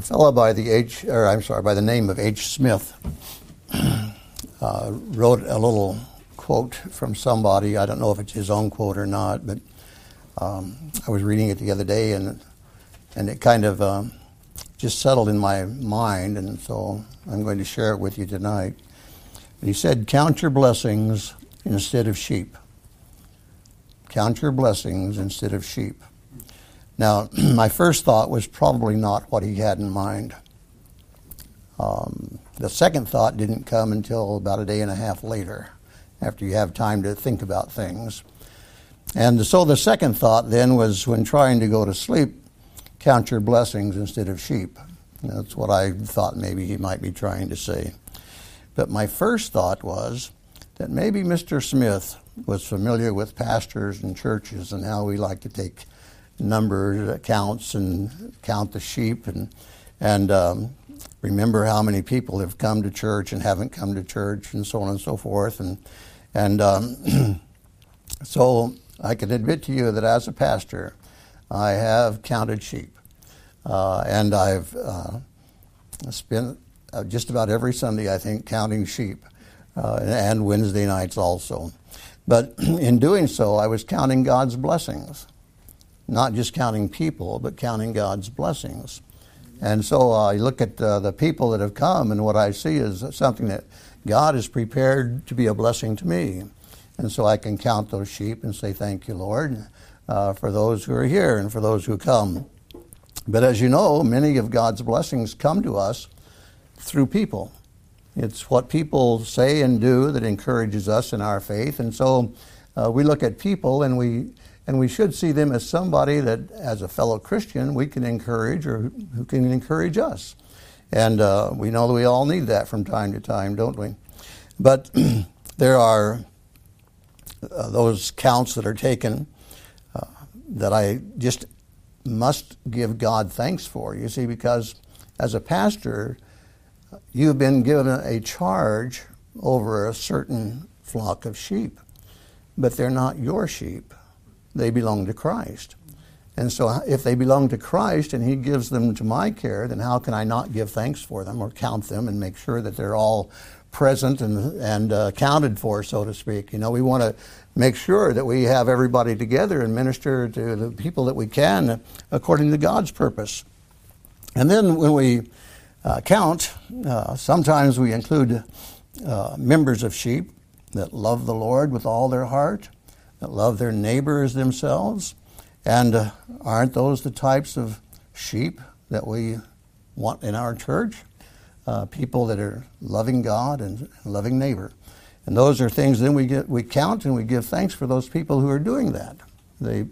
a fellow by the H, or I'm sorry, by the name of H. Smith, uh, wrote a little quote from somebody. I don't know if it's his own quote or not, but um, I was reading it the other day, and and it kind of um, just settled in my mind, and so I'm going to share it with you tonight. he said, "Count your blessings instead of sheep. Count your blessings instead of sheep." Now, my first thought was probably not what he had in mind. Um, the second thought didn't come until about a day and a half later, after you have time to think about things. And so the second thought then was when trying to go to sleep, count your blessings instead of sheep. That's what I thought maybe he might be trying to say. But my first thought was that maybe Mr. Smith was familiar with pastors and churches and how we like to take numbers, counts, and count the sheep and and um, remember how many people have come to church and haven't come to church and so on and so forth. And, and um, so I can admit to you that as a pastor, I have counted sheep. Uh, and I've uh, spent uh, just about every Sunday, I think, counting sheep, uh, and Wednesday nights also. But in doing so, I was counting God's blessings, not just counting people, but counting God's blessings. And so uh, I look at uh, the people that have come, and what I see is something that God has prepared to be a blessing to me. And so I can count those sheep and say, Thank you, Lord, uh, for those who are here and for those who come. But as you know, many of God's blessings come to us through people. It's what people say and do that encourages us in our faith. And so uh, we look at people and we and we should see them as somebody that, as a fellow Christian, we can encourage or who can encourage us. And uh, we know that we all need that from time to time, don't we? But there are uh, those counts that are taken uh, that I just must give God thanks for. You see, because as a pastor, you've been given a charge over a certain flock of sheep, but they're not your sheep they belong to Christ. And so, if they belong to Christ and He gives them to my care, then how can I not give thanks for them or count them and make sure that they're all present and, and uh, counted for, so to speak? You know, we want to make sure that we have everybody together and minister to the people that we can according to God's purpose. And then when we uh, count, uh, sometimes we include uh, members of sheep that love the Lord with all their heart love their neighbors themselves. And uh, aren't those the types of sheep that we want in our church? Uh, people that are loving God and loving neighbor. And those are things then we get we count and we give thanks for those people who are doing that. They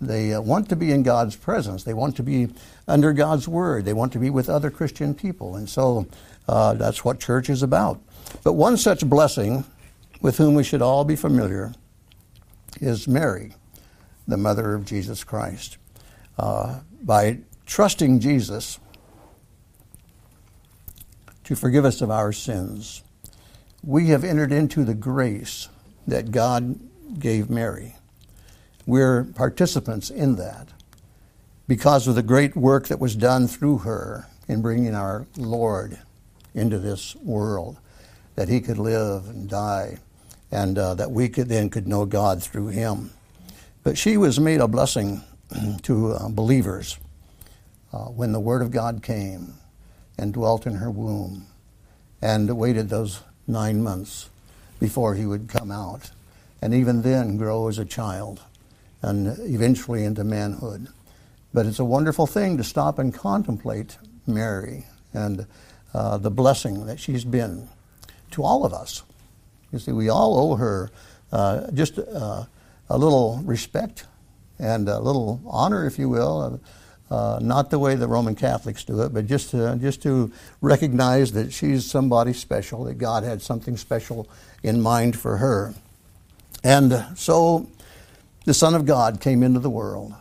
they uh, want to be in God's presence. They want to be under God's word. They want to be with other Christian people. And so uh, that's what church is about. But one such blessing with whom we should all be familiar is Mary, the mother of Jesus Christ. Uh, by trusting Jesus to forgive us of our sins, we have entered into the grace that God gave Mary. We're participants in that because of the great work that was done through her in bringing our Lord into this world, that he could live and die and uh, that we could then could know God through him. But she was made a blessing to uh, believers uh, when the Word of God came and dwelt in her womb and waited those nine months before he would come out, and even then grow as a child and eventually into manhood. But it's a wonderful thing to stop and contemplate Mary and uh, the blessing that she's been to all of us. You see, we all owe her uh, just uh, a little respect and a little honor, if you will. Uh, not the way the Roman Catholics do it, but just to, just to recognize that she's somebody special, that God had something special in mind for her. And so the Son of God came into the world,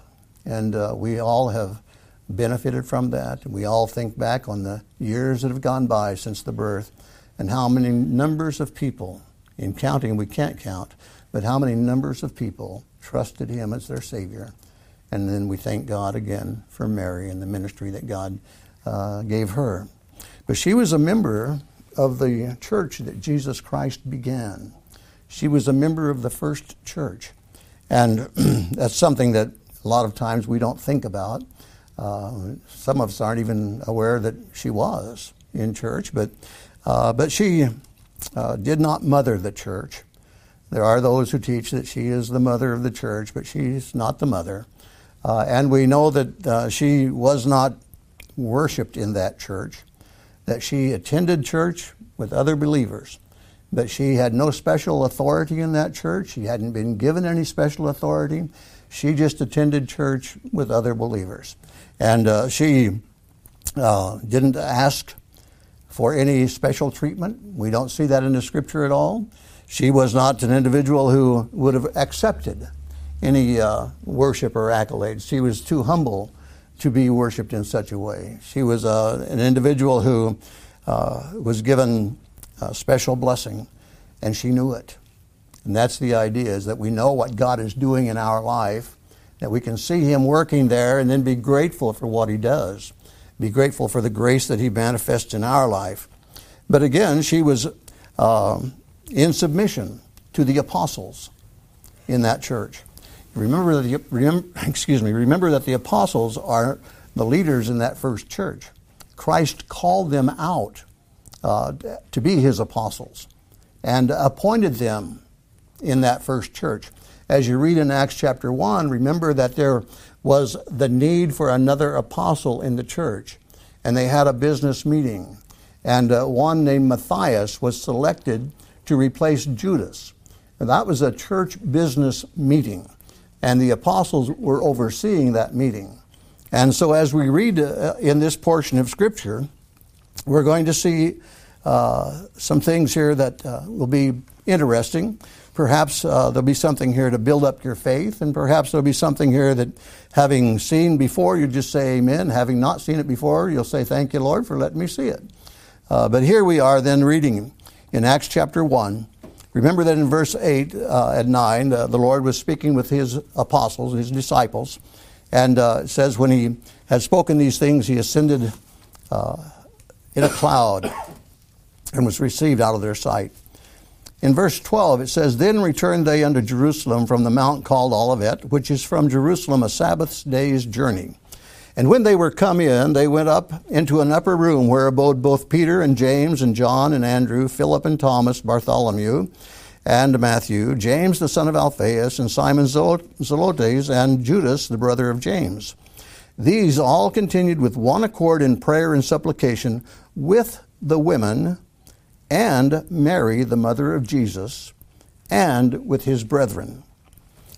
and uh, we all have benefited from that. We all think back on the years that have gone by since the birth and how many numbers of people in counting, we can't count, but how many numbers of people trusted him as their Savior. And then we thank God again for Mary and the ministry that God uh, gave her. But she was a member of the church that Jesus Christ began. She was a member of the first church. And that's something that a lot of times we don't think about. Uh, some of us aren't even aware that she was in church, but, uh, but she uh, did not mother the church. There are those who teach that she is the mother of the church, but she's not the mother. Uh, and we know that uh, she was not worshiped in that church, that she attended church with other believers, but she had no special authority in that church. She hadn't been given any special authority. She just attended church with other believers. And uh, she uh, didn't ask for any special treatment. We don't see that in the scripture at all. She was not an individual who would have accepted any uh, worship or accolades. She was too humble to be worshiped in such a way. She was uh, an individual who uh, was given a special blessing, and she knew it. And that's the idea: is that we know what God is doing in our life, that we can see Him working there, and then be grateful for what He does, be grateful for the grace that He manifests in our life. But again, she was uh, in submission to the apostles in that church. Remember that the, excuse me, remember that the apostles are the leaders in that first church. Christ called them out uh, to be his apostles and appointed them in that first church. As you read in Acts chapter 1, remember that there was the need for another apostle in the church, and they had a business meeting. And uh, one named Matthias was selected to replace Judas. And that was a church business meeting and the apostles were overseeing that meeting. And so, as we read uh, in this portion of Scripture, we're going to see uh, some things here that uh, will be interesting. Perhaps uh, there'll be something here to build up your faith, and perhaps there'll be something here that, having seen before, you just say amen. Having not seen it before, you'll say, Thank you, Lord, for letting me see it. Uh, but here we are then reading in Acts chapter 1 Remember that in verse 8 uh, and 9, uh, the Lord was speaking with his apostles, his disciples, and uh, it says, when he had spoken these things, he ascended uh, in a cloud and was received out of their sight. In verse 12, it says, Then returned they unto Jerusalem from the mount called Olivet, which is from Jerusalem a Sabbath day's journey. And when they were come in, they went up into an upper room where abode both Peter and James and John and Andrew, Philip and Thomas, Bartholomew and Matthew, James the son of Alphaeus, and Simon Zelotes, and Judas the brother of James. These all continued with one accord in prayer and supplication with the women and Mary, the mother of Jesus, and with his brethren.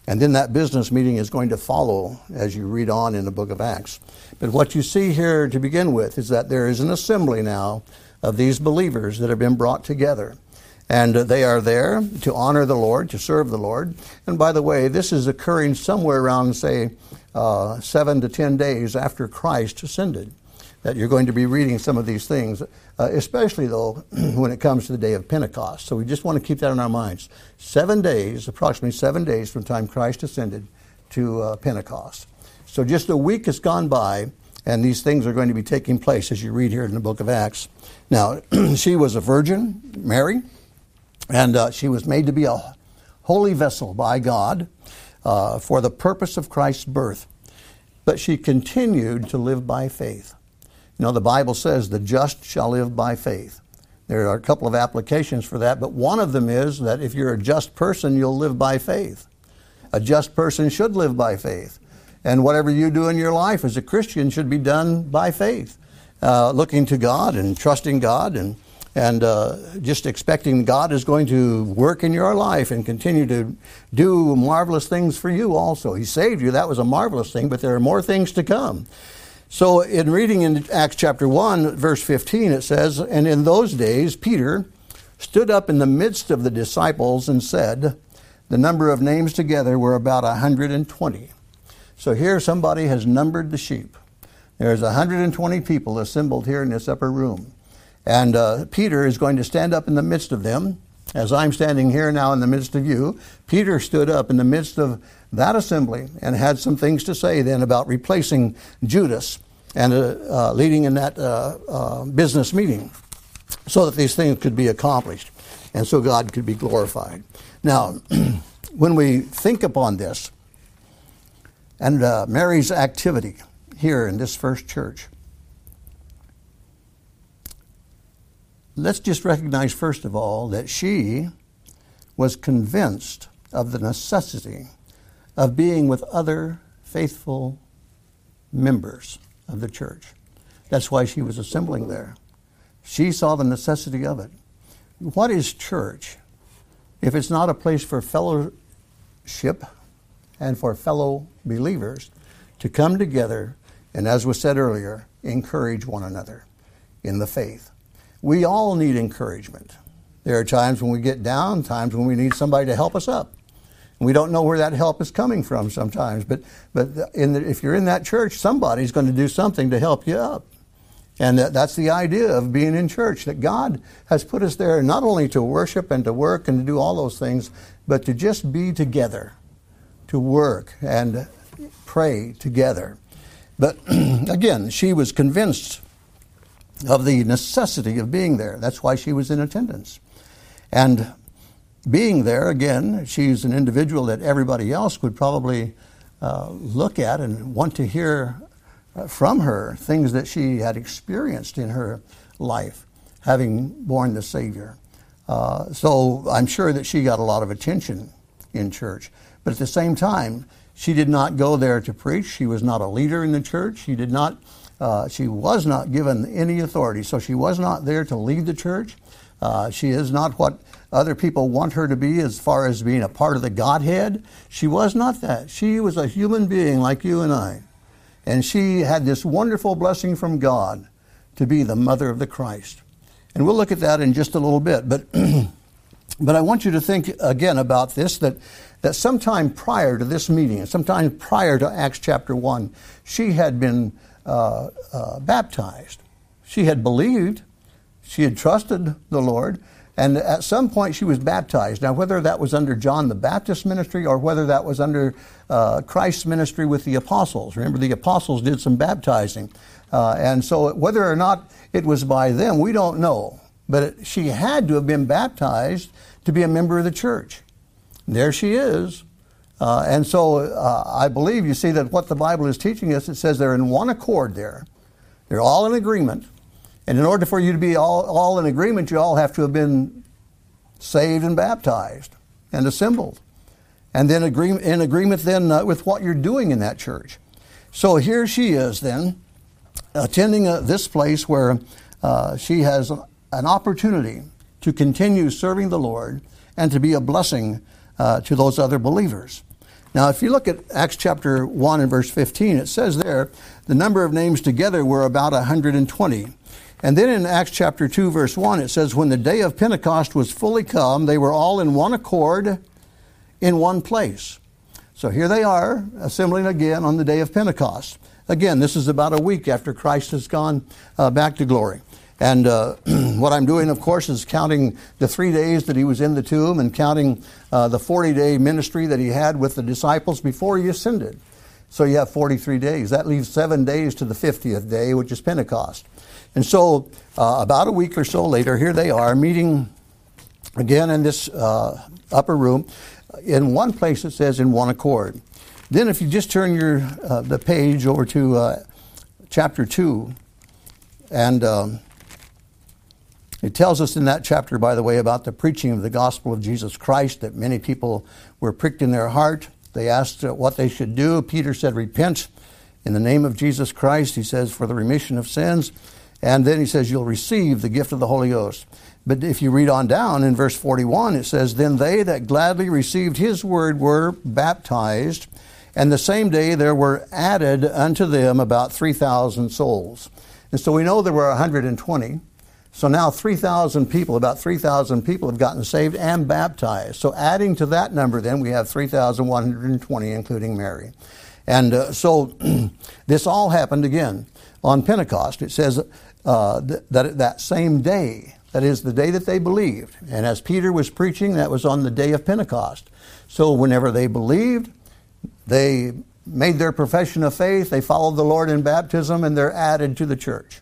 And then that business meeting is going to follow as you read on in the book of Acts. But what you see here to begin with is that there is an assembly now of these believers that have been brought together. And they are there to honor the Lord, to serve the Lord. And by the way, this is occurring somewhere around, say, uh, seven to ten days after Christ ascended that you're going to be reading some of these things, uh, especially though when it comes to the day of Pentecost. So we just want to keep that in our minds. Seven days, approximately seven days from time Christ ascended to uh, Pentecost. So just a week has gone by, and these things are going to be taking place as you read here in the book of Acts. Now, she was a virgin, Mary, and uh, she was made to be a holy vessel by God uh, for the purpose of Christ's birth. But she continued to live by faith. You know, the Bible says the just shall live by faith. There are a couple of applications for that, but one of them is that if you're a just person, you'll live by faith. A just person should live by faith. And whatever you do in your life as a Christian should be done by faith, uh, looking to God and trusting God and, and uh, just expecting God is going to work in your life and continue to do marvelous things for you also. He saved you, that was a marvelous thing, but there are more things to come. So, in reading in Acts chapter 1, verse 15, it says, And in those days, Peter stood up in the midst of the disciples and said, The number of names together were about 120. So, here somebody has numbered the sheep. There's 120 people assembled here in this upper room. And uh, Peter is going to stand up in the midst of them. As I'm standing here now in the midst of you, Peter stood up in the midst of that assembly and had some things to say then about replacing Judas and uh, uh, leading in that uh, uh, business meeting so that these things could be accomplished and so God could be glorified. Now, when we think upon this and uh, Mary's activity here in this first church, let's just recognize, first of all, that she was convinced of the necessity of being with other faithful members of the church. That's why she was assembling there. She saw the necessity of it. What is church if it's not a place for fellowship and for fellow believers to come together and, as was said earlier, encourage one another in the faith? We all need encouragement. There are times when we get down, times when we need somebody to help us up. We don't know where that help is coming from sometimes, but, but the, if you're in that church, somebody's going to do something to help you up. And that's the idea of being in church, that God has put us there not only to worship and to work and to do all those things, but to just be together, to work and pray together. But again, she was convinced of the necessity of being there. That's why she was in attendance. And being there, again, she's an individual that everybody else would probably uh, look at and want to hear uh, from her things that she had experienced in her life, having borne the Savior. Uh, so I'm sure that she got a lot of attention in church. But at the same time, she did not go there to preach. She was not a leader in the church. She did not. Uh, she was not given any authority, so she was not there to lead the church. Uh, she is not what other people want her to be as far as being a part of the Godhead. She was not that. She was a human being like you and I. And she had this wonderful blessing from God to be the mother of the Christ. And we'll look at that in just a little bit. But, but I want you to think again about this that, that sometime prior to this meeting, sometime prior to Acts chapter 1, she had been uh, uh, baptized. She had believed, she had trusted the Lord, and at some point, she was baptized. Now, whether that was under John the Baptist ministry or whether that was under uh, Christ's ministry with the apostles. Remember, the apostles did some baptizing. Uh, and so, whether or not it was by them, we don't know. But it, she had to have been baptized to be a member of the church. There she is. Uh, and so, uh, I believe you see that what the Bible is teaching us, it says they're in one accord there. They're all in agreement. And in order for you to be all, all in agreement, you all have to have been saved and baptized and assembled. And then agree, in agreement then uh, with what you're doing in that church. So here she is then, attending uh, this place where uh, she has an opportunity to continue serving the Lord and to be a blessing uh, to those other believers. Now, if you look at Acts chapter 1 and verse 15, it says there the number of names together were about 120. And then in Acts chapter 2, verse 1, it says, When the day of Pentecost was fully come, they were all in one accord in one place. So here they are, assembling again on the day of Pentecost. Again, this is about a week after Christ has gone uh, back to glory. And uh, what I'm doing, of course, is counting the three days that he was in the tomb and counting uh, the 40 day ministry that he had with the disciples before he ascended. So you have 43 days. That leaves seven days to the 50th day, which is Pentecost. And so, uh, about a week or so later, here they are meeting again in this uh, upper room. In one place, it says in one accord. Then, if you just turn your uh, the page over to uh, chapter two, and um, it tells us in that chapter, by the way, about the preaching of the gospel of Jesus Christ. That many people were pricked in their heart. They asked uh, what they should do. Peter said, "Repent." In the name of Jesus Christ, he says, for the remission of sins. And then he says, You'll receive the gift of the Holy Ghost. But if you read on down in verse 41, it says, Then they that gladly received his word were baptized, and the same day there were added unto them about 3,000 souls. And so we know there were 120. So now 3,000 people, about 3,000 people have gotten saved and baptized. So adding to that number, then we have 3,120, including Mary. And uh, so this all happened again on Pentecost. It says uh, that that same day, that is the day that they believed. And as Peter was preaching, that was on the day of Pentecost. So whenever they believed, they made their profession of faith, they followed the Lord in baptism, and they're added to the church.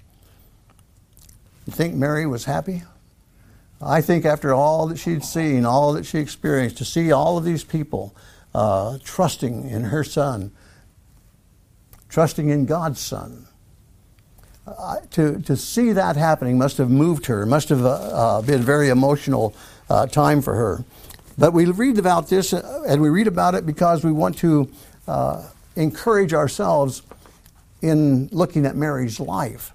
You think Mary was happy? I think after all that she'd seen, all that she experienced, to see all of these people uh, trusting in her son, trusting in God's son, to, to see that happening must have moved her, must have uh, uh been a very emotional uh, time for her. But we read about this, uh, and we read about it because we want to encourage ourselves in looking at Mary's life.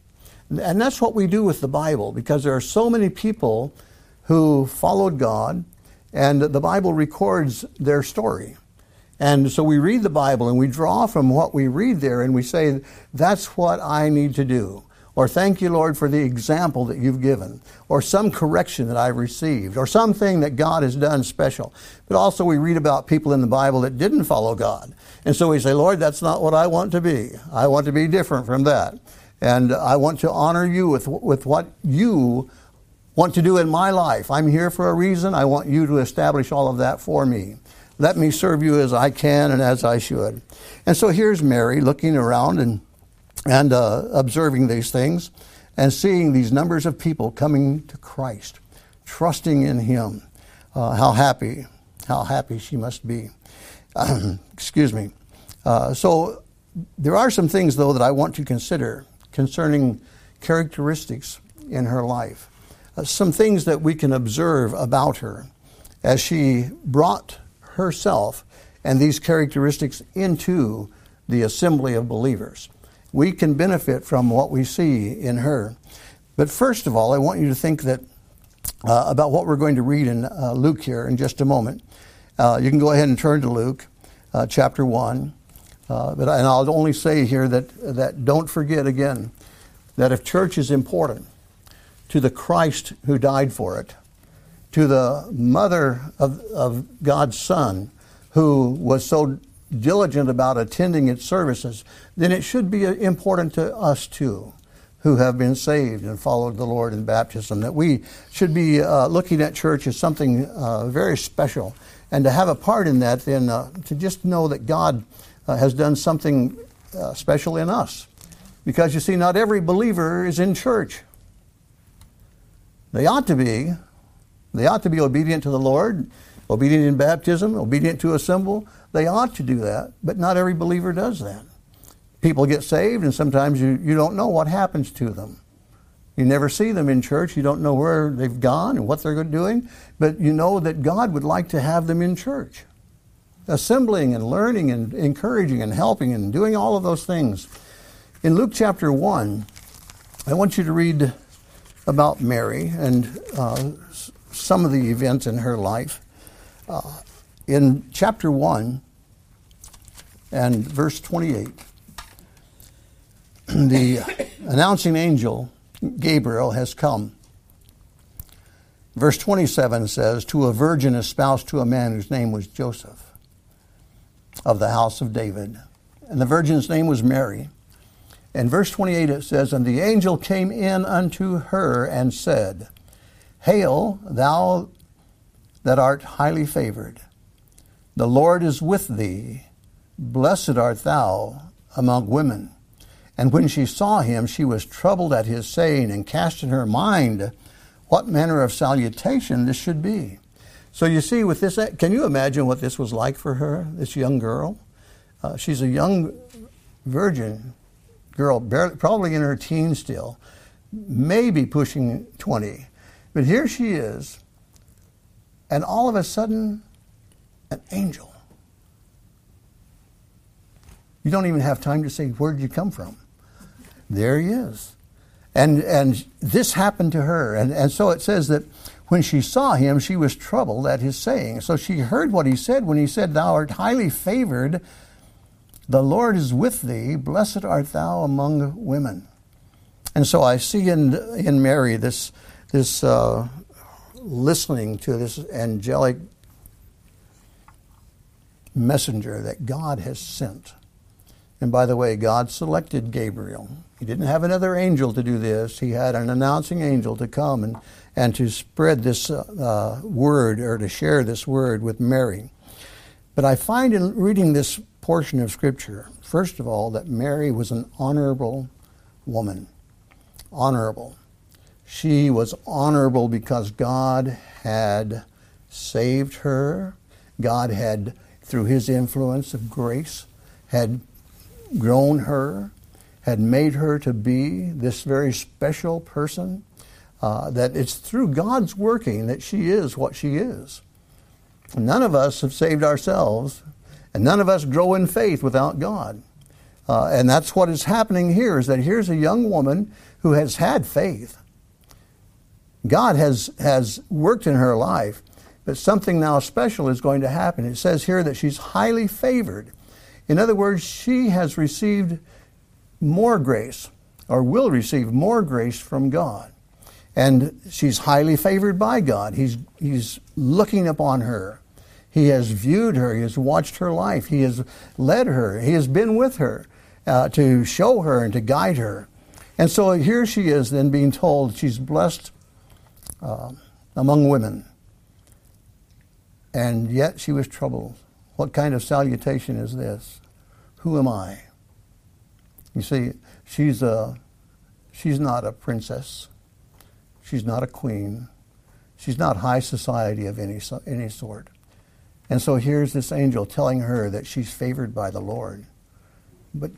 And that's what we do with the Bible because there are so many people who followed God, and the Bible records their story. And so we read the Bible and we draw from what we read there and we say, that's what I need to do. Or thank you, Lord, for the example that you've given. Or some correction that I've received. Or something that God has done special. But also we read about people in the Bible that didn't follow God. And so we say, Lord, that's not what I want to be. I want to be different from that. And I want to honor you with, with what you want to do in my life. I'm here for a reason. I want you to establish all of that for me. Let me serve you as I can and as I should. And so here's Mary looking around and, and uh, observing these things and seeing these numbers of people coming to Christ, trusting in Him. Uh, how happy, how happy she must be. excuse me. Uh, so there are some things, though, that I want to consider concerning characteristics in her life. Uh, some things that we can observe about her as she brought herself and these characteristics into the assembly of believers. We can benefit from what we see in her. But first of all, I want you to think that uh, about what we're going to read in uh, Luke here in just a moment. Uh, you can go ahead and turn to Luke uh, chapter 1. Uh, but and I'll only say here that, that don't forget again that if church is important to the Christ who died for it, to the mother of, of God's Son, who was so diligent about attending its services, then it should be important to us too, who have been saved and followed the Lord in baptism, that we should be uh, looking at church as something uh, very special. And to have a part in that, then uh, to just know that God uh, has done something uh, special in us. Because you see, not every believer is in church. They ought to be, they ought to be obedient to the Lord, obedient in baptism, obedient to assemble. They ought to do that, but not every believer does that. People get saved, and sometimes you, you don't know what happens to them. You never see them in church. You don't know where they've gone and what they're doing, but you know that God would like to have them in church, assembling and learning and encouraging and helping and doing all of those things. In Luke chapter 1, I want you to read about Mary and uh, some of the events in her life. Uh, in chapter 1 and verse 28, the announcing angel, Gabriel, has come. Verse 27 says, To a virgin espoused to a man whose name was Joseph of the house of David. And the virgin's name was Mary. In verse 28 it says, And the angel came in unto her and said, Hail, thou that art highly favored. The Lord is with thee. Blessed art thou among women. And when she saw him, she was troubled at his saying, and cast in her mind what manner of salutation this should be. So you see, with this, can you imagine what this was like for her, this young girl? Uh, she's a young virgin girl, barely, probably in her teens still, maybe pushing 20. But here she is, and all of a sudden, an angel. You don't even have time to say, Where did you come from? There he is. And, and this happened to her. And, and so it says that when she saw him, she was troubled at his saying. So she heard what he said when he said, Thou art highly favored the Lord is with thee, blessed art thou among women. And so I see in, in Mary this, this uh, listening to this angelic messenger that God has sent. And by the way, God selected Gabriel. He didn't have another angel to do this. He had an announcing angel to come and, and to spread this uh, word or to share this word with Mary. But I find in reading this portion of Scripture. First of all, that Mary was an honorable woman. Honorable. She was honorable because God had saved her. God had, through his influence of grace, had grown her, had made her to be this very special person. Uh, that it's through God's working that she is what she is. None of us have saved ourselves, and none of us grow in faith without God. Uh, and that's what is happening here is that here's a young woman who has had faith. God has, has worked in her life, but something now special is going to happen. It says here that she's highly favored. In other words, she has received more grace, or will receive more grace from God. And she's highly favored by God. He's, he's looking upon her. He has viewed her. He has watched her life. He has led her. He has been with her uh, to show her and to guide her. And so here she is then being told she's blessed uh, among women. And yet she was troubled. What kind of salutation is this? Who am I? You see, she's, a, she's not a princess. She's not a queen. She's not high society of any, any sort. And so here's this angel telling her that she's favored by the Lord. But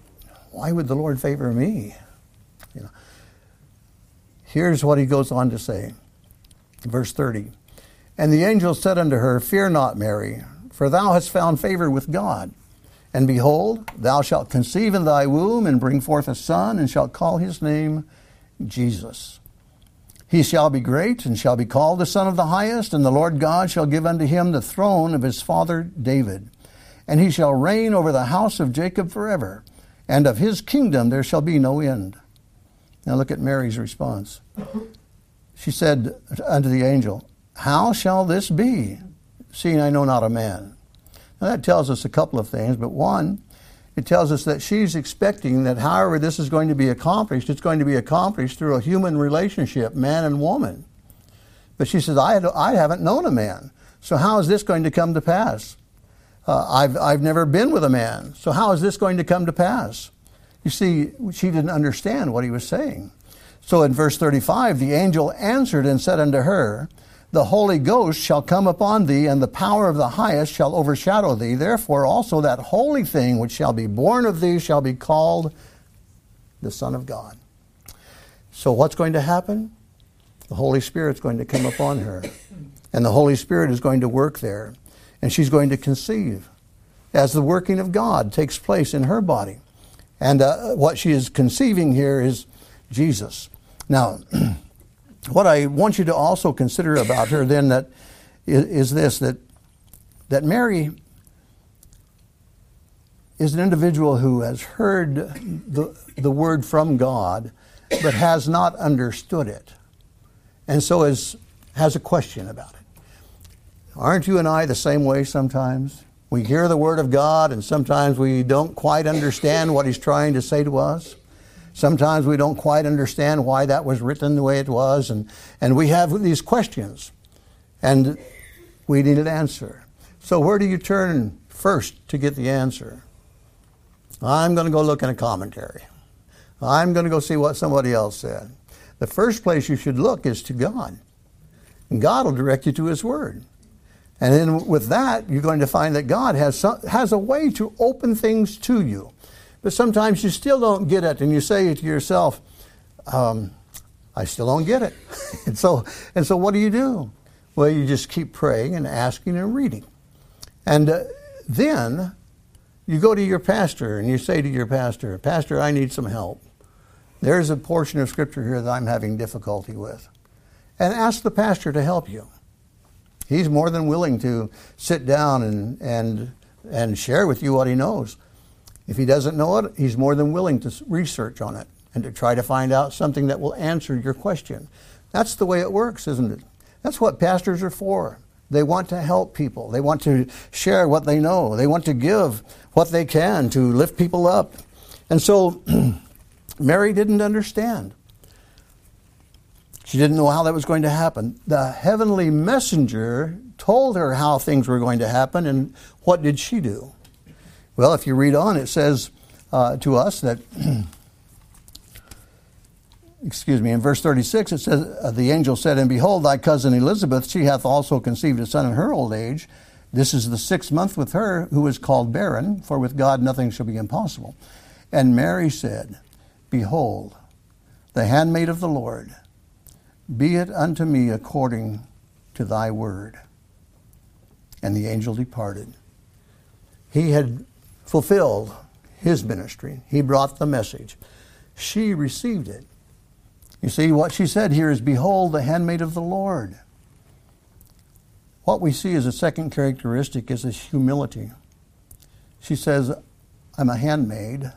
why would the Lord favor me? You know. Here's what he goes on to say. Verse 30. And the angel said unto her, Fear not, Mary, for thou hast found favor with God. And behold, thou shalt conceive in thy womb and bring forth a son, and shalt call his name Jesus. He shall be great and shall be called the Son of the Highest, and the Lord God shall give unto him the throne of his father David. And he shall reign over the house of Jacob forever, and of his kingdom there shall be no end. Now look at Mary's response. She said unto the angel, How shall this be, seeing I know not a man? Now that tells us a couple of things, but one, it tells us that she's expecting that however this is going to be accomplished, it's going to be accomplished through a human relationship, man and woman. But she says, I, I haven't known a man. So how is this going to come to pass? Uh, I've, I've never been with a man. So how is this going to come to pass? You see, she didn't understand what he was saying. So in verse 35, the angel answered and said unto her, the Holy Ghost shall come upon thee, and the power of the highest shall overshadow thee. Therefore, also that holy thing which shall be born of thee shall be called the Son of God. So, what's going to happen? The Holy Spirit's going to come upon her, and the Holy Spirit is going to work there, and she's going to conceive as the working of God takes place in her body. And uh, what she is conceiving here is Jesus. Now, what I want you to also consider about her then that is, is this that that Mary is an individual who has heard the, the word from God but has not understood it and so is, has a question about it. Aren't you and I the same way sometimes? We hear the word of God and sometimes we don't quite understand what he's trying to say to us. Sometimes we don't quite understand why that was written the way it was, and, and we have these questions, and we need an answer. So, where do you turn first to get the answer? I'm going to go look in a commentary. I'm going to go see what somebody else said. The first place you should look is to God. And God will direct you to His Word. And then with that, you're going to find that God has, some, has a way to open things to you. But sometimes you still don't get it, and you say to yourself, um, I still don't get it. and, so, and so, what do you do? Well, you just keep praying and asking and reading. And uh, then you go to your pastor and you say to your pastor, Pastor, I need some help. There's a portion of Scripture here that I'm having difficulty with. And ask the pastor to help you. He's more than willing to sit down and, and, and share with you what he knows. If he doesn't know it, he's more than willing to research on it and to try to find out something that will answer your question. That's the way it works, isn't it? That's what pastors are for. They want to help people. They want to share what they know. They want to give what they can to lift people up. And so Mary didn't understand. She didn't know how that was going to happen. The heavenly messenger told her how things were going to happen, and what did she do? Well, if you read on, it says uh, to us that, excuse me, in verse 36, it says, uh, The angel said, And behold, thy cousin Elizabeth, she hath also conceived a son in her old age. This is the sixth month with her, who is called barren, for with God nothing shall be impossible. And Mary said, Behold, the handmaid of the Lord, be it unto me according to thy word. And the angel departed. He had fulfilled his ministry, he brought the message. She received it. You see, what she said here is, Behold, the handmaid of the Lord. What we see as a second characteristic is this humility. She says, I'm a handmaid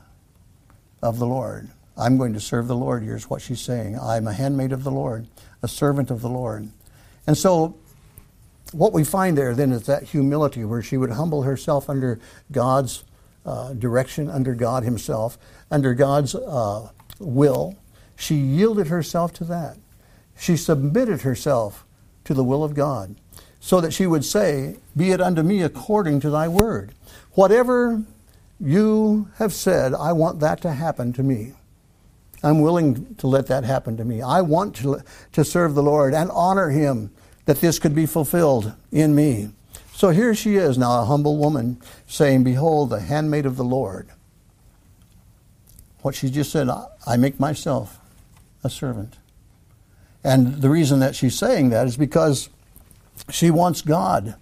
of the Lord. I'm going to serve the Lord. Here's what she's saying I'm a handmaid of the Lord, a servant of the Lord. And so, what we find there then is that humility where she would humble herself under God's uh, direction, under God Himself, under God's uh, will. She yielded herself to that. She submitted herself to the will of God so that she would say, Be it unto me according to thy word. Whatever you have said, I want that to happen to me. I'm willing to let that happen to me. I want to, to serve the Lord and honor Him that this could be fulfilled in me. So here she is now, a humble woman, saying, Behold, the handmaid of the Lord. What she just said, I make myself a servant. And the reason that she's saying that is because she wants God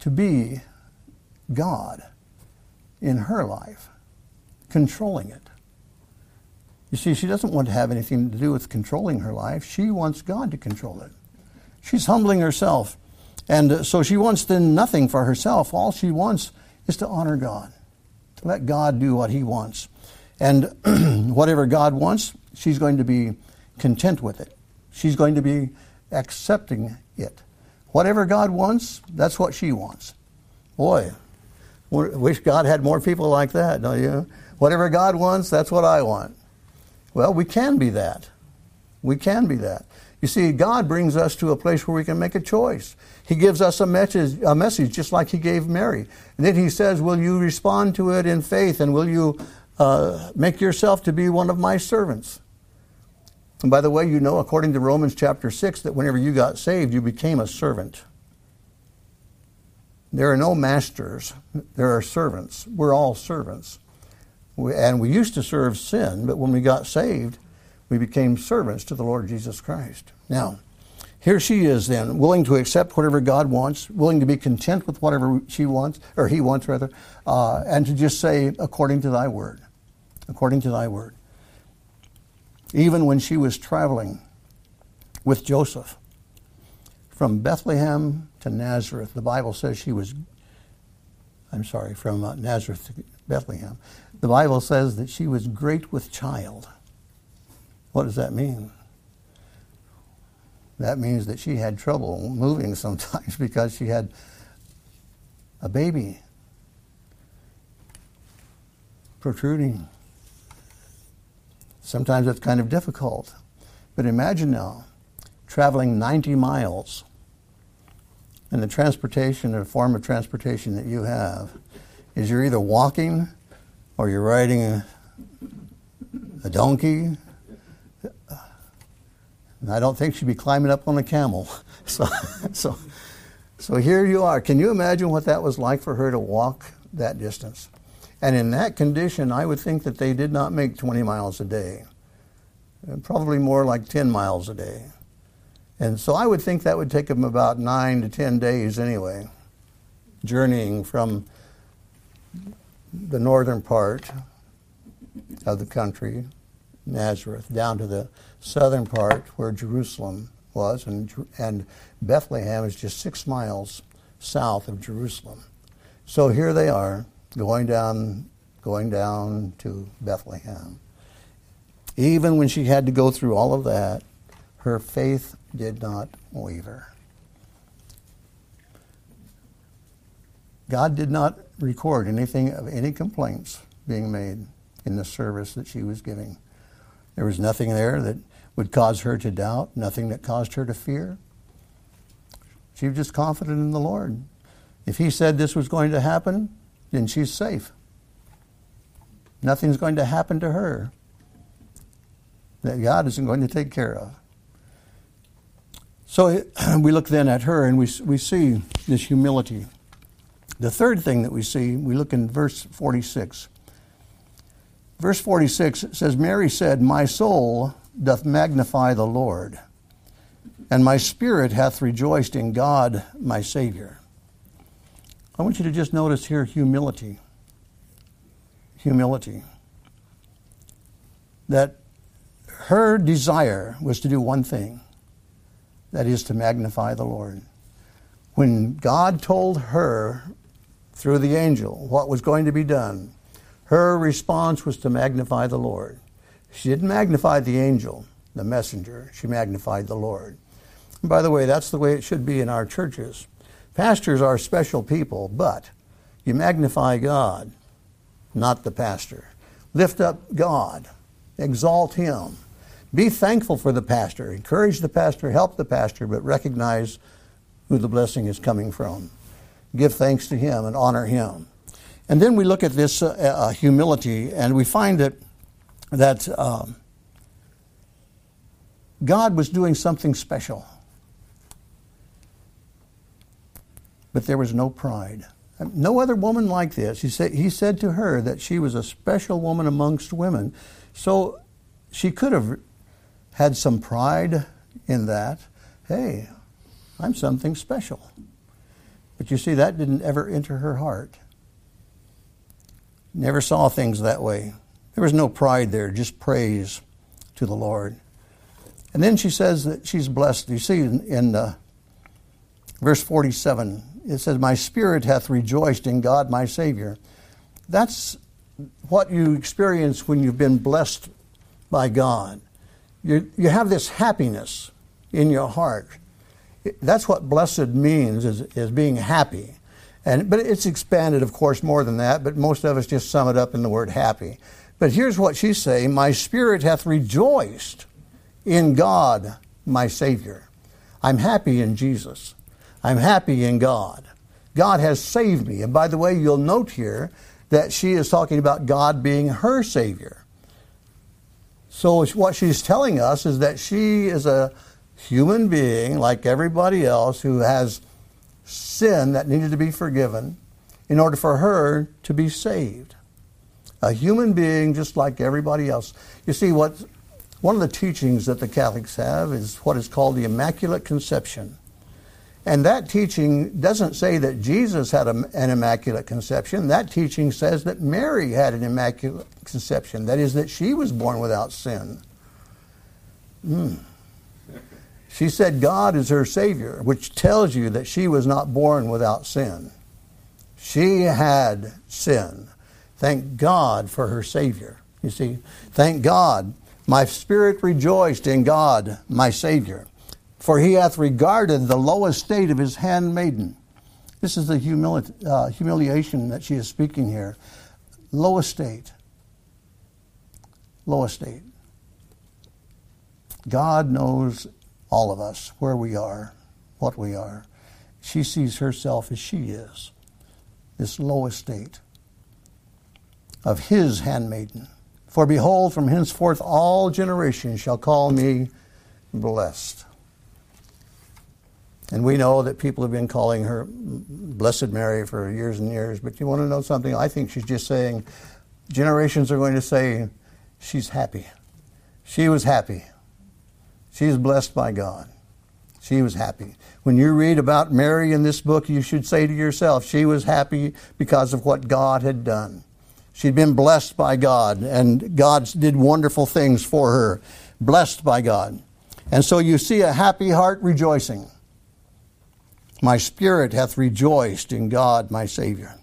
to be God in her life, controlling it. You see, she doesn't want to have anything to do with controlling her life. She wants God to control it. She's humbling herself. And uh, so she wants then nothing for herself. All she wants is to honor God, to let God do what He wants. And whatever God wants, she's going to be content with it. She's going to be accepting it. Whatever God wants, that's what she wants. Boy, wish God had more people like that, don't you? Whatever God wants, that's what I want. Well, we can be that. We can be that. You see, God brings us to a place where we can make a choice. He gives us a message, a message just like He gave Mary. And then He says, Will you respond to it in faith and will you uh, make yourself to be one of my servants? And by the way, you know, according to Romans chapter 6, that whenever you got saved, you became a servant. There are no masters, there are servants. We're all servants. And we used to serve sin, but when we got saved, we became servants to the Lord Jesus Christ. Now, here she is then, willing to accept whatever God wants, willing to be content with whatever she wants, or he wants rather, uh, and to just say, according to thy word. According to thy word even when she was traveling with Joseph from Bethlehem to Nazareth. The Bible says she was, I'm sorry, from uh, Nazareth to Bethlehem. The Bible says that she was great with child. What does that mean? That means that she had trouble moving sometimes because she had a baby protruding Sometimes it's kind of difficult. But imagine now traveling 90 miles and the transportation or form of transportation that you have is you're either walking or you're riding a, a donkey. And I don't think she'd be climbing up on a camel. So, so, so here you are. Can you imagine what that was like for her to walk that distance? And in that condition, I would think that they did not make 20 miles a day, probably more like 10 miles a day. And so I would think that would take them about nine to 10 days anyway, journeying from the northern part of the country, Nazareth, down to the southern part where Jerusalem was, and, and Bethlehem is just six miles south of Jerusalem. So here they are going down, going down to Bethlehem. Even when she had to go through all of that, her faith did not waver. God did not record anything of any complaints being made in the service that she was giving. There was nothing there that would cause her to doubt, nothing that caused her to fear. She was just confident in the Lord. If He said this was going to happen, then she's safe. Nothing's going to happen to her that God isn't going to take care of. So we look then at her and we, we see this humility. The third thing that we see, we look in verse 46. Verse 46 says, Mary said, My soul doth magnify the Lord, and my spirit hath rejoiced in God my Savior. I want you to just notice here humility. Humility. That her desire was to do one thing that is to magnify the Lord. When God told her through the angel what was going to be done, her response was to magnify the Lord. She didn't magnify the angel, the messenger, she magnified the Lord. And by the way, that's the way it should be in our churches. Pastors are special people, but you magnify God, not the pastor. Lift up God, exalt Him. Be thankful for the pastor. Encourage the pastor, help the pastor, but recognize who the blessing is coming from. Give thanks to him and honor him. And then we look at this uh, uh, humility, and we find that that um, God was doing something special, but there was no pride. No other woman like this. He said, he said to her that she was a special woman amongst women. So she could have had some pride in that. Hey, I'm something special. But you see, that didn't ever enter her heart. Never saw things that way. There was no pride there, just praise to the Lord. And then she says that she's blessed. You see in, in uh, verse 47, it says, My spirit hath rejoiced in God my Savior. That's what you experience when you've been blessed by God you, you have this happiness in your heart. That's what blessed means, is, is being happy. And, but it's expanded, of course, more than that, but most of us just sum it up in the word happy. But here's what she's saying My spirit hath rejoiced in God, my Savior. I'm happy in Jesus. I'm happy in God. God has saved me. And by the way, you'll note here that she is talking about God being her Savior. So, what she's telling us is that she is a human being like everybody else who has sin that needed to be forgiven in order for her to be saved. A human being just like everybody else. You see, what one of the teachings that the Catholics have is what is called the Immaculate Conception. And that teaching doesn't say that Jesus had a, an immaculate conception. That teaching says that Mary had an immaculate conception. That is, that she was born without sin. Mm. She said God is her Savior, which tells you that she was not born without sin. She had sin. Thank God for her Savior. You see, thank God. My spirit rejoiced in God, my Savior for he hath regarded the low estate of his handmaiden. This is the humili- uh, humiliation that she is speaking here. Low estate. Low estate. God knows all of us, where we are, what we are. She sees herself as she is, this low estate of his handmaiden. For behold, from henceforth all generations shall call me blessed. And we know that people have been calling her Blessed Mary for years and years. But you want to know something? I think she's just saying, generations are going to say, she's happy. She was happy. She is blessed by God. She was happy. When you read about Mary in this book, you should say to yourself, she was happy because of what God had done. She'd been blessed by God, and God did wonderful things for her, blessed by God. And so you see a happy heart rejoicing. My spirit hath rejoiced in God my Savior.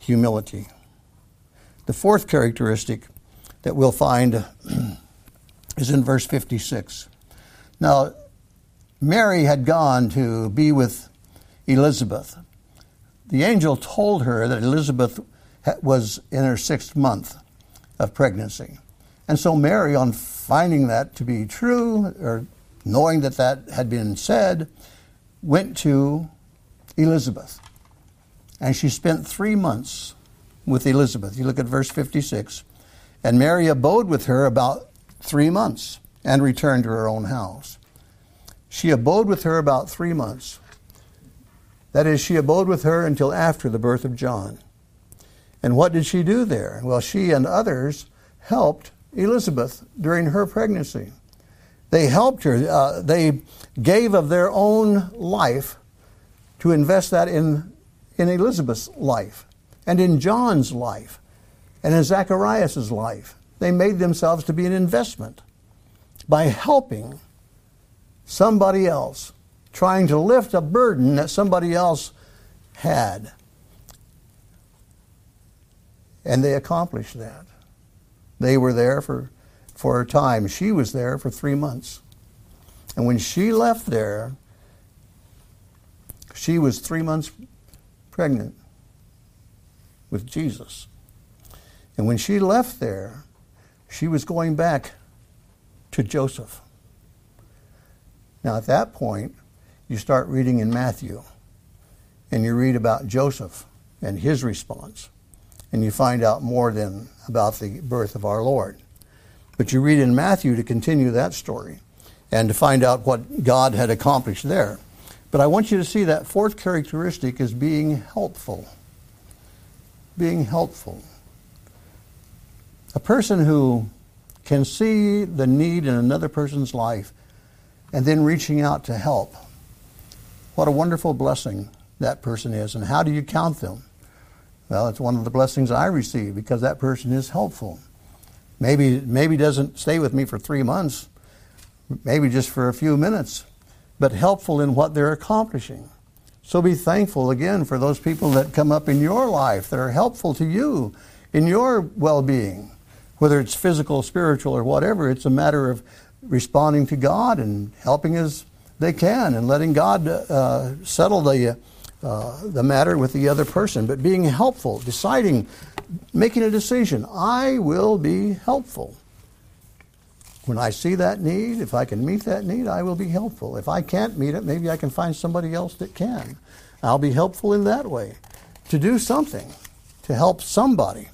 Humility. The fourth characteristic that we'll find uh, is in verse 56. Now, Mary had gone to be with Elizabeth. The angel told her that Elizabeth was in her sixth month of pregnancy. And so Mary, on finding that to be true, or knowing that that had been said, went to Elizabeth. And she spent three months with Elizabeth. You look at verse 56. And Mary abode with her about three months and returned to her own house. She abode with her about three months. That is, she abode with her until after the birth of John. And what did she do there? Well, she and others helped Elizabeth during her pregnancy. They helped her. Uh, they gave of their own life to invest that in, in Elizabeth's life and in John's life and in Zacharias' life. They made themselves to be an investment by helping somebody else, trying to lift a burden that somebody else had. And they accomplished that. They were there for, for a time. She was there for three months. And when she left there, she was three months pregnant with Jesus. And when she left there, she was going back to Joseph. Now, at that point, you start reading in Matthew, and you read about Joseph and his response, and you find out more than about the birth of our Lord. But you read in Matthew to continue that story and to find out what God had accomplished there. But I want you to see that fourth characteristic as being helpful. Being helpful. A person who can see the need in another person's life and then reaching out to help. What a wonderful blessing that person is. And how do you count them? Well, it's one of the blessings I receive because that person is helpful. Maybe maybe doesn't stay with me for 3 months, maybe just for a few minutes, but helpful in what they're accomplishing. So be thankful again for those people that come up in your life that are helpful to you in your well-being. Whether it's physical, spiritual, or whatever, it's a matter of responding to God and helping as they can and letting God uh, settle the, uh, the matter with the other person, but being helpful, deciding, making a decision. I will be helpful. When I see that need, if I can meet that need, I will be helpful. If I can't meet it, maybe I can find somebody else that can. I'll be helpful in that way to do something, to help somebody.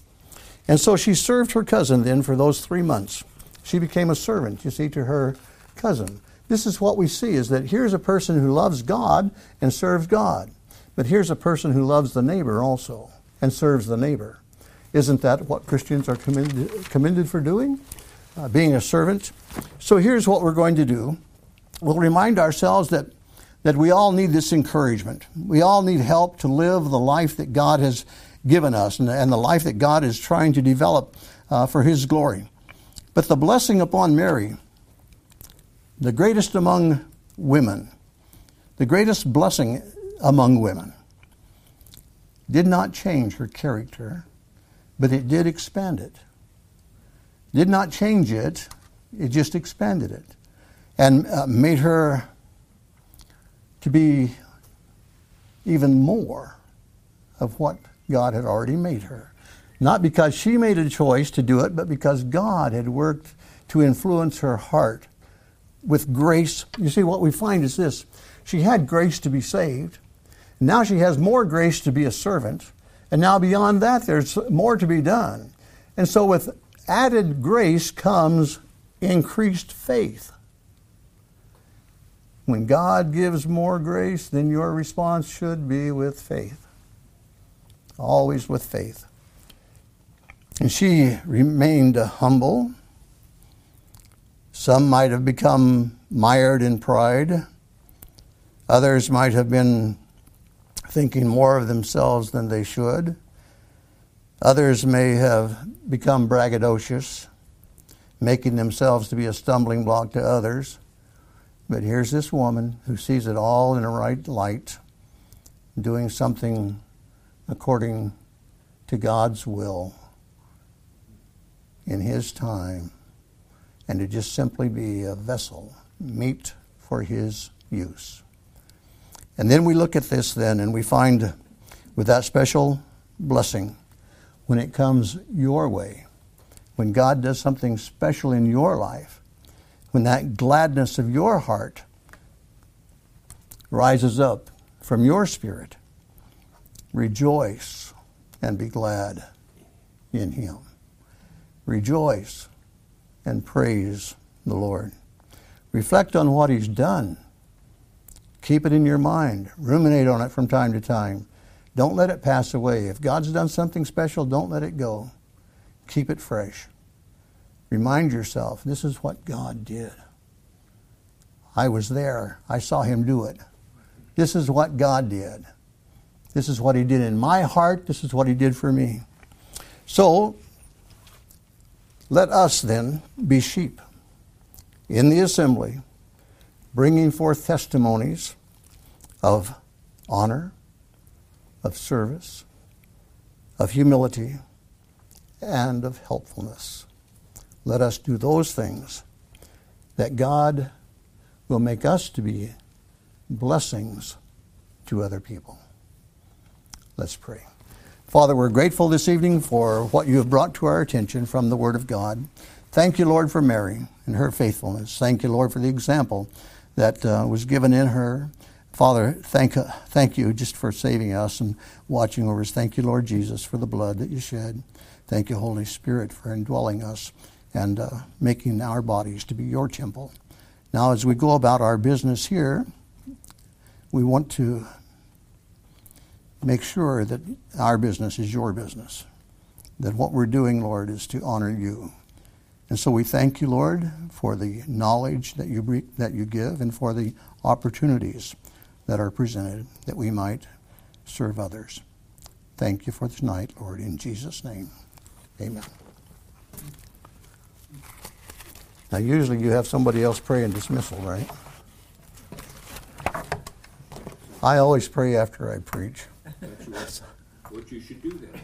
And so she served her cousin then for those three months. She became a servant, you see, to her cousin. This is what we see is that here's a person who loves God and serves God. But here's a person who loves the neighbor also and serves the neighbor. Isn't that what Christians are commended, commended for doing? Uh, being a servant. So here's what we're going to do. We'll remind ourselves that, that we all need this encouragement. We all need help to live the life that God has given us and, and the life that God is trying to develop uh, for His glory. But the blessing upon Mary, the greatest among women, the greatest blessing among women, did not change her character, but it did expand it. Did not change it, it just expanded it and uh, made her to be even more of what God had already made her. Not because she made a choice to do it, but because God had worked to influence her heart with grace. You see, what we find is this she had grace to be saved. Now she has more grace to be a servant. And now beyond that, there's more to be done. And so, with added grace comes increased faith. When God gives more grace, then your response should be with faith. Always with faith. And she remained humble. Some might have become mired in pride. Others might have been thinking more of themselves than they should. Others may have become braggadocious, making themselves to be a stumbling block to others. But here's this woman who sees it all in a right light, doing something according to God's will in His time and to just simply be a vessel, meet for His use. And then we look at this then and we find with that special blessing when it comes your way, when God does something special in your life, when that gladness of your heart rises up from your spirit, rejoice and be glad in Him. Rejoice and praise the Lord. Reflect on what He's done. Keep it in your mind. Ruminate on it from time to time. Don't let it pass away. If God's done something special, don't let it go. Keep it fresh. Remind yourself this is what God did. I was there, I saw Him do it. This is what God did. This is what He did in my heart, this is what He did for me. So, let us then be sheep in the assembly, bringing forth testimonies of honor, of service, of humility, and of helpfulness. Let us do those things that God will make us to be blessings to other people. Let's pray. Father, we're grateful this evening for what you have brought to our attention from the Word of God. Thank you, Lord, for Mary and her faithfulness. Thank you, Lord, for the example that uh, was given in her. Father, thank, uh, thank you just for saving us and watching over us. Thank you, Lord Jesus, for the blood that you shed. Thank you, Holy Spirit, for indwelling us and uh, making our bodies to be your temple. Now, as we go about our business here, we want to make sure that our business is your business, that what we're doing, Lord, is to honor you. And so we thank you, Lord, for the knowledge that you, that you give and for the opportunities that are presented that we might serve others. Thank you for tonight, Lord, in Jesus' name. Amen. Now, usually you have somebody else pray in dismissal, right? I always pray after I preach. That's what, what you should do then.